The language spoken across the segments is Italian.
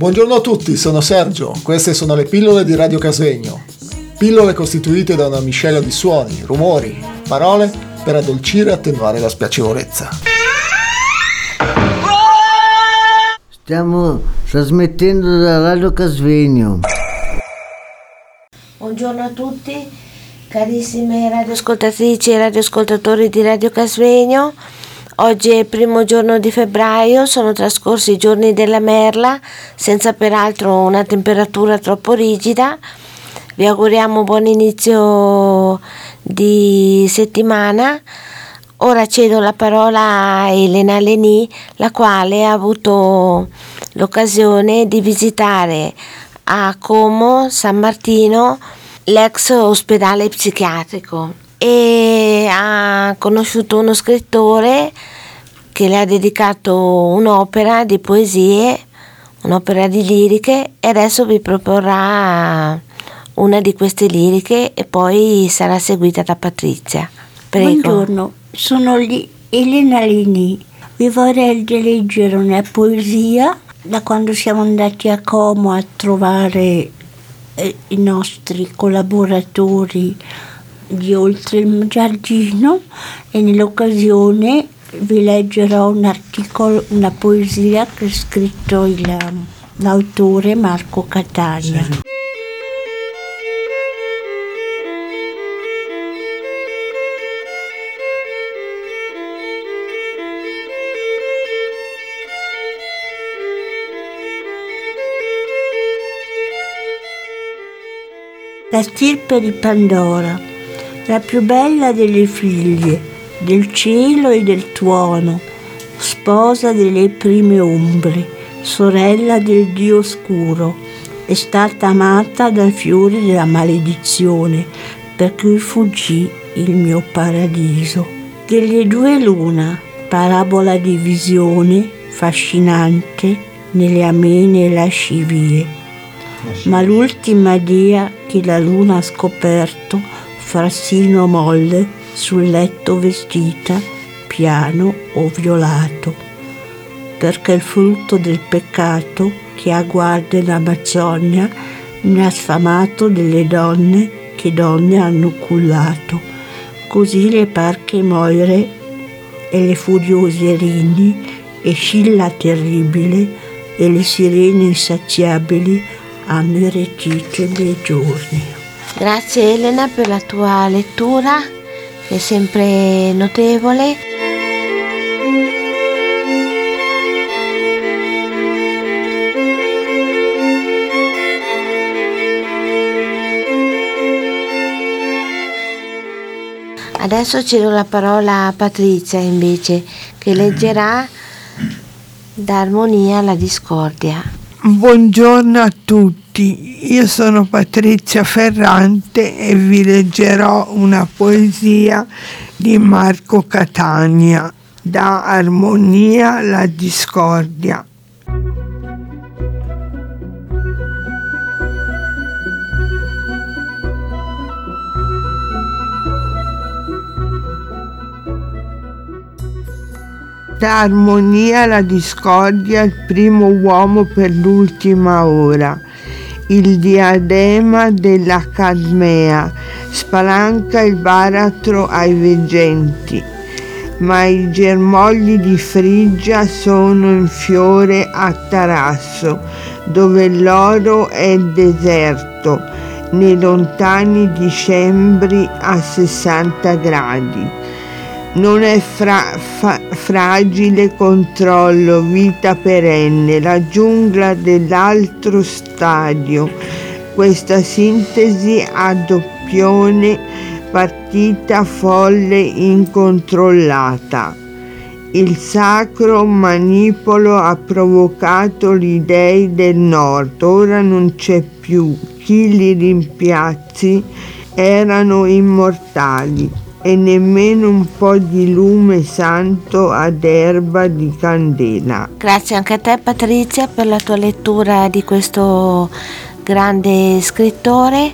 Buongiorno a tutti, sono Sergio. Queste sono le pillole di Radio Casvegno. Pillole costituite da una miscela di suoni, rumori, parole per addolcire e attenuare la spiacevolezza. Stiamo trasmettendo da Radio Casvegno. Buongiorno a tutti, carissime radioascoltatrici e radioascoltatori di Radio Casvegno. Oggi è il primo giorno di febbraio, sono trascorsi i giorni della merla, senza peraltro una temperatura troppo rigida. Vi auguriamo buon inizio di settimana. Ora cedo la parola a Elena Leni, la quale ha avuto l'occasione di visitare a Como, San Martino, l'ex ospedale psichiatrico e ha conosciuto uno scrittore che le ha dedicato un'opera di poesie, un'opera di liriche e adesso vi proporrà una di queste liriche e poi sarà seguita da Patrizia. Prego. Buongiorno, sono Elena Lini. Vi vorrei leggere una poesia da quando siamo andati a Como a trovare eh, i nostri collaboratori di Oltre il Giardino e nell'occasione vi leggerò un articolo, una poesia che ha scritto il, l'autore Marco Catania. Sì. La stirpe di Pandora, la più bella delle figlie, del cielo e del tuono, sposa delle prime ombre, sorella del Dio oscuro, è stata amata dai fiori della maledizione, per cui fuggì il mio paradiso. Delle due luna, parabola di visione fascinante nelle amene lascivie ma l'ultima dia che la luna ha scoperto, frassino molle, sul letto vestita, piano o violato, perché il frutto del peccato che ha guarda in Amazzonia mi ha sfamato delle donne che donne hanno cullato. Così le parche moire e le furiose rini e Scilla terribile e le sirene insaziabili hanno irretito i miei giorni. Grazie Elena per la tua lettura, che è sempre notevole. Adesso cedo la parola a Patrizia invece, che leggerà da armonia alla discordia. Buongiorno a tutti, io sono Patrizia Ferrante e vi leggerò una poesia di Marco Catania, da Armonia la discordia. Da armonia la discordia, il primo uomo per l'ultima ora. Il diadema della Cadmea spalanca il baratro ai veggenti, ma i germogli di Frigia sono in fiore a Tarasso, dove l'oro è deserto, nei lontani dicembri a 60 gradi non è fra, fa, fragile controllo, vita perenne, la giungla dell'altro stadio. Questa sintesi a doppione, partita folle incontrollata. Il sacro manipolo ha provocato gli dei del nord, ora non c'è più. Chi li rimpiazzi erano immortali e nemmeno un po' di lume santo ad erba di candela. Grazie anche a te Patrizia per la tua lettura di questo grande scrittore.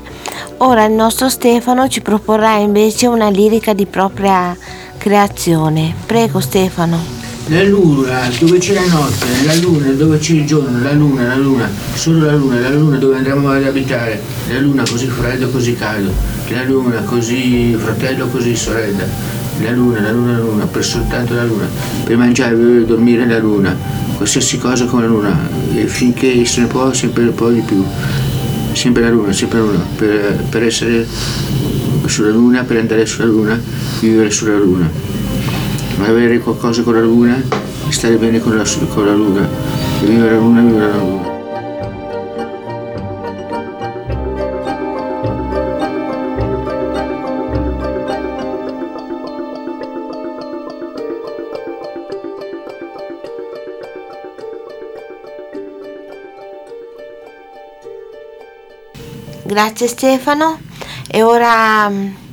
Ora il nostro Stefano ci proporrà invece una lirica di propria creazione. Prego Stefano. La luna dove c'è la notte, la luna dove c'è il giorno, la luna, la luna, solo la luna, la luna dove andremo ad abitare, la luna così freddo, così caldo, la luna così fratello, così sorella, la luna, la luna, la luna, per soltanto la luna, per mangiare, bere, dormire la luna, qualsiasi cosa con la luna, e finché se ne può sempre un po' di più, sempre la luna, sempre la luna, per, per essere sulla luna, per andare sulla luna, vivere sulla luna avere qualcosa con la luna, stare bene con la, con la luna, vivere la luna, vivere la luna. Grazie Stefano. E ora mm,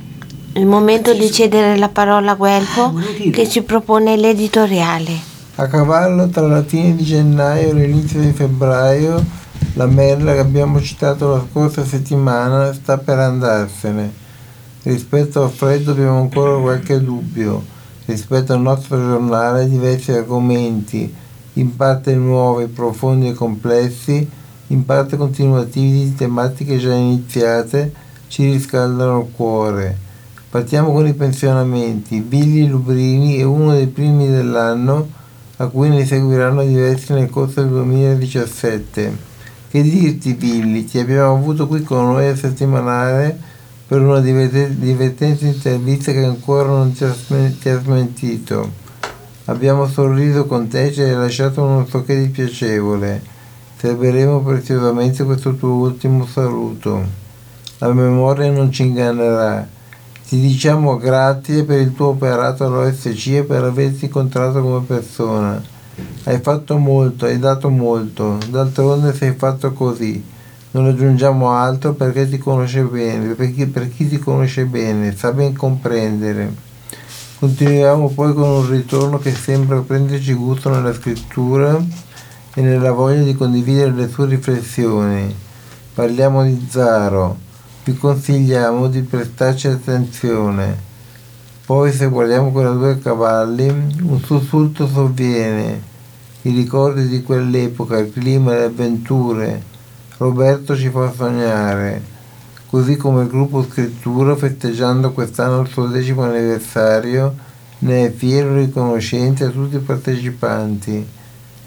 il momento di cedere la parola a Guelfo Ah, che ci propone l'editoriale. A cavallo tra la fine di gennaio e l'inizio di febbraio, la merla che abbiamo citato la scorsa settimana sta per andarsene. Rispetto al freddo abbiamo ancora qualche dubbio. Rispetto al nostro giornale diversi argomenti, in parte nuovi, profondi e complessi, in parte continuativi di tematiche già iniziate, ci riscaldano il cuore. Partiamo con i pensionamenti. Billy Lubrini è uno dei primi dell'anno a cui ne seguiranno diversi nel corso del 2017. Che dirti Billy, ti abbiamo avuto qui con noi a settimanale per una diverte- divertente intervista che ancora non ti ha, smen- ti ha smentito. Abbiamo sorriso con te e ci hai lasciato uno so che di piacevole. Serberemo preziosamente questo tuo ultimo saluto. La memoria non ci ingannerà. Ti diciamo grazie per il tuo operato all'OSC e per averti incontrato come persona. Hai fatto molto, hai dato molto, d'altronde sei fatto così. Non aggiungiamo altro perché ti conosce bene, per chi, per chi ti conosce bene, sa ben comprendere. Continuiamo poi con un ritorno che sembra prenderci gusto nella scrittura e nella voglia di condividere le sue riflessioni. Parliamo di Zaro, vi consigliamo di prestarci attenzione. Poi se guardiamo quella due cavalli, un sussulto sovviene. I ricordi di quell'epoca, il clima, le avventure. Roberto ci fa sognare. Così come il gruppo Scrittura, festeggiando quest'anno il suo decimo anniversario, ne è fiero e riconoscente a tutti i partecipanti.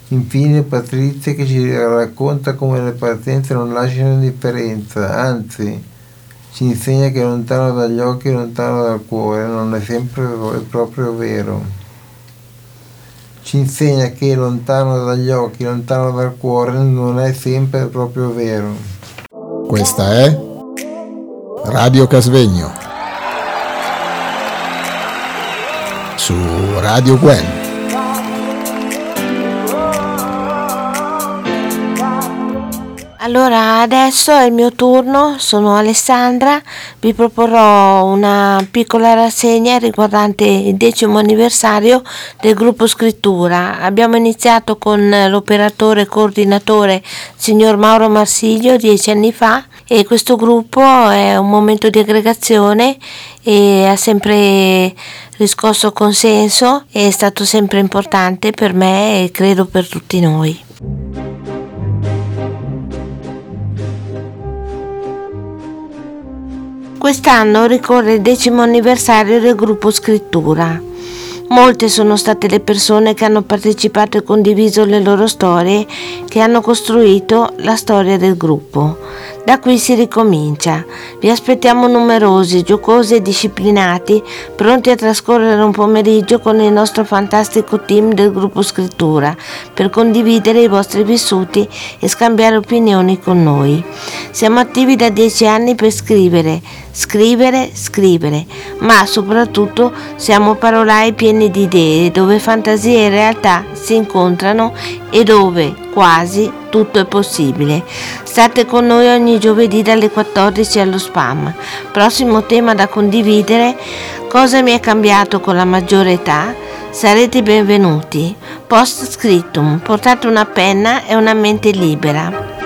Infine Patrizia che ci racconta come le partenze non lasciano indifferenza, anzi ci insegna che lontano dagli occhi, lontano dal cuore, non è sempre è proprio vero. Ci insegna che lontano dagli occhi, lontano dal cuore, non è sempre proprio vero. Questa è Radio Casvegno. Su Radio Gwen. Allora, adesso è il mio turno, sono Alessandra, vi proporrò una piccola rassegna riguardante il decimo anniversario del gruppo Scrittura. Abbiamo iniziato con l'operatore coordinatore signor Mauro Marsiglio dieci anni fa e questo gruppo è un momento di aggregazione e ha sempre riscosso consenso, è stato sempre importante per me e credo per tutti noi. Quest'anno ricorre il decimo anniversario del gruppo Scrittura. Molte sono state le persone che hanno partecipato e condiviso le loro storie che hanno costruito la storia del gruppo. Da qui si ricomincia. Vi aspettiamo numerosi, giocosi e disciplinati, pronti a trascorrere un pomeriggio con il nostro fantastico team del gruppo Scrittura per condividere i vostri vissuti e scambiare opinioni con noi. Siamo attivi da dieci anni per scrivere, scrivere, scrivere, ma soprattutto siamo parolai pieni di idee dove fantasia e realtà si incontrano e dove quasi tutto è possibile. State con noi ogni giovedì dalle 14 allo spam. Prossimo tema da condividere, cosa mi è cambiato con la maggiore età? Sarete benvenuti. Post scriptum, portate una penna e una mente libera.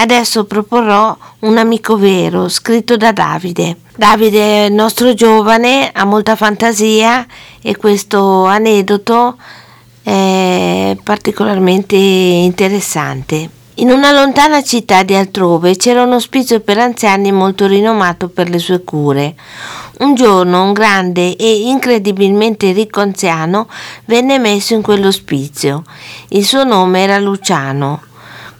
Adesso proporrò Un amico vero, scritto da Davide. Davide nostro giovane, ha molta fantasia e questo aneddoto è particolarmente interessante. In una lontana città di altrove c'era un ospizio per anziani molto rinomato per le sue cure. Un giorno un grande e incredibilmente ricco anziano venne messo in quell'ospizio. Il suo nome era Luciano.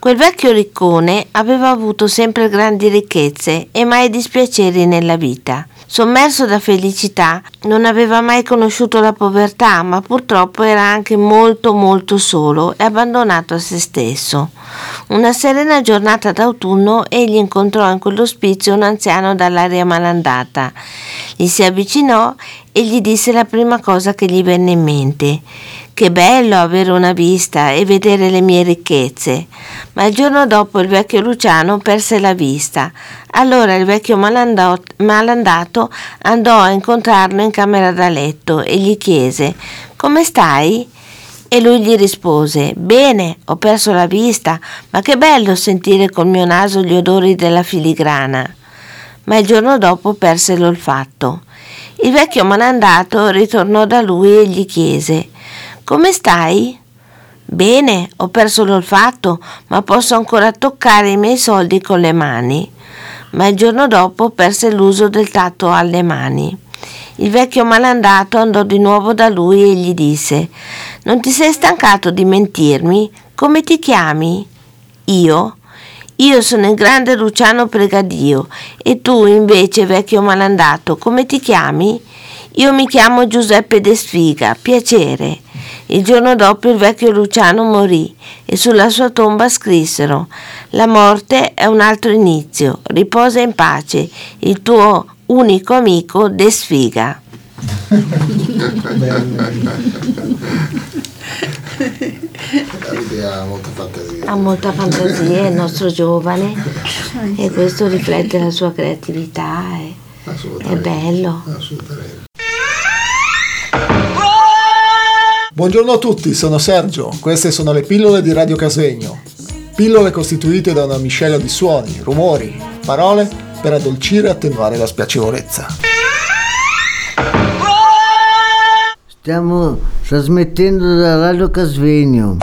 Quel vecchio riccone aveva avuto sempre grandi ricchezze e mai dispiaceri nella vita. Sommerso da felicità, non aveva mai conosciuto la povertà, ma purtroppo era anche molto molto solo e abbandonato a se stesso. Una serena giornata d'autunno egli incontrò in quell'ospizio un anziano dall'aria malandata. Gli si avvicinò e gli disse la prima cosa che gli venne in mente. Che bello avere una vista e vedere le mie ricchezze. Ma il giorno dopo il vecchio Luciano perse la vista. Allora il vecchio malandato andò a incontrarlo in camera da letto e gli chiese Come stai? E lui gli rispose Bene, ho perso la vista, ma che bello sentire col mio naso gli odori della filigrana. Ma il giorno dopo perse l'olfatto. Il vecchio malandato ritornò da lui e gli chiese come stai? Bene, ho perso l'olfatto, ma posso ancora toccare i miei soldi con le mani. Ma il giorno dopo perse l'uso del tatto alle mani. Il vecchio malandato andò di nuovo da lui e gli disse Non ti sei stancato di mentirmi? Come ti chiami? Io? Io sono il grande Luciano Pregadio e tu invece, vecchio malandato, come ti chiami? Io mi chiamo Giuseppe De Sfiga, piacere. Il giorno dopo il vecchio Luciano morì e sulla sua tomba scrissero La morte è un altro inizio, riposa in pace, il tuo unico amico De Sfiga. ha molta fantasia. Ha molta fantasia, è il nostro giovane e questo riflette la sua creatività. È, è bello. Assolutamente. Buongiorno a tutti, sono Sergio, queste sono le pillole di Radio Casvegno. Pillole costituite da una miscela di suoni, rumori, parole per addolcire e attenuare la spiacevolezza. Stiamo trasmettendo da Radio Casvegno.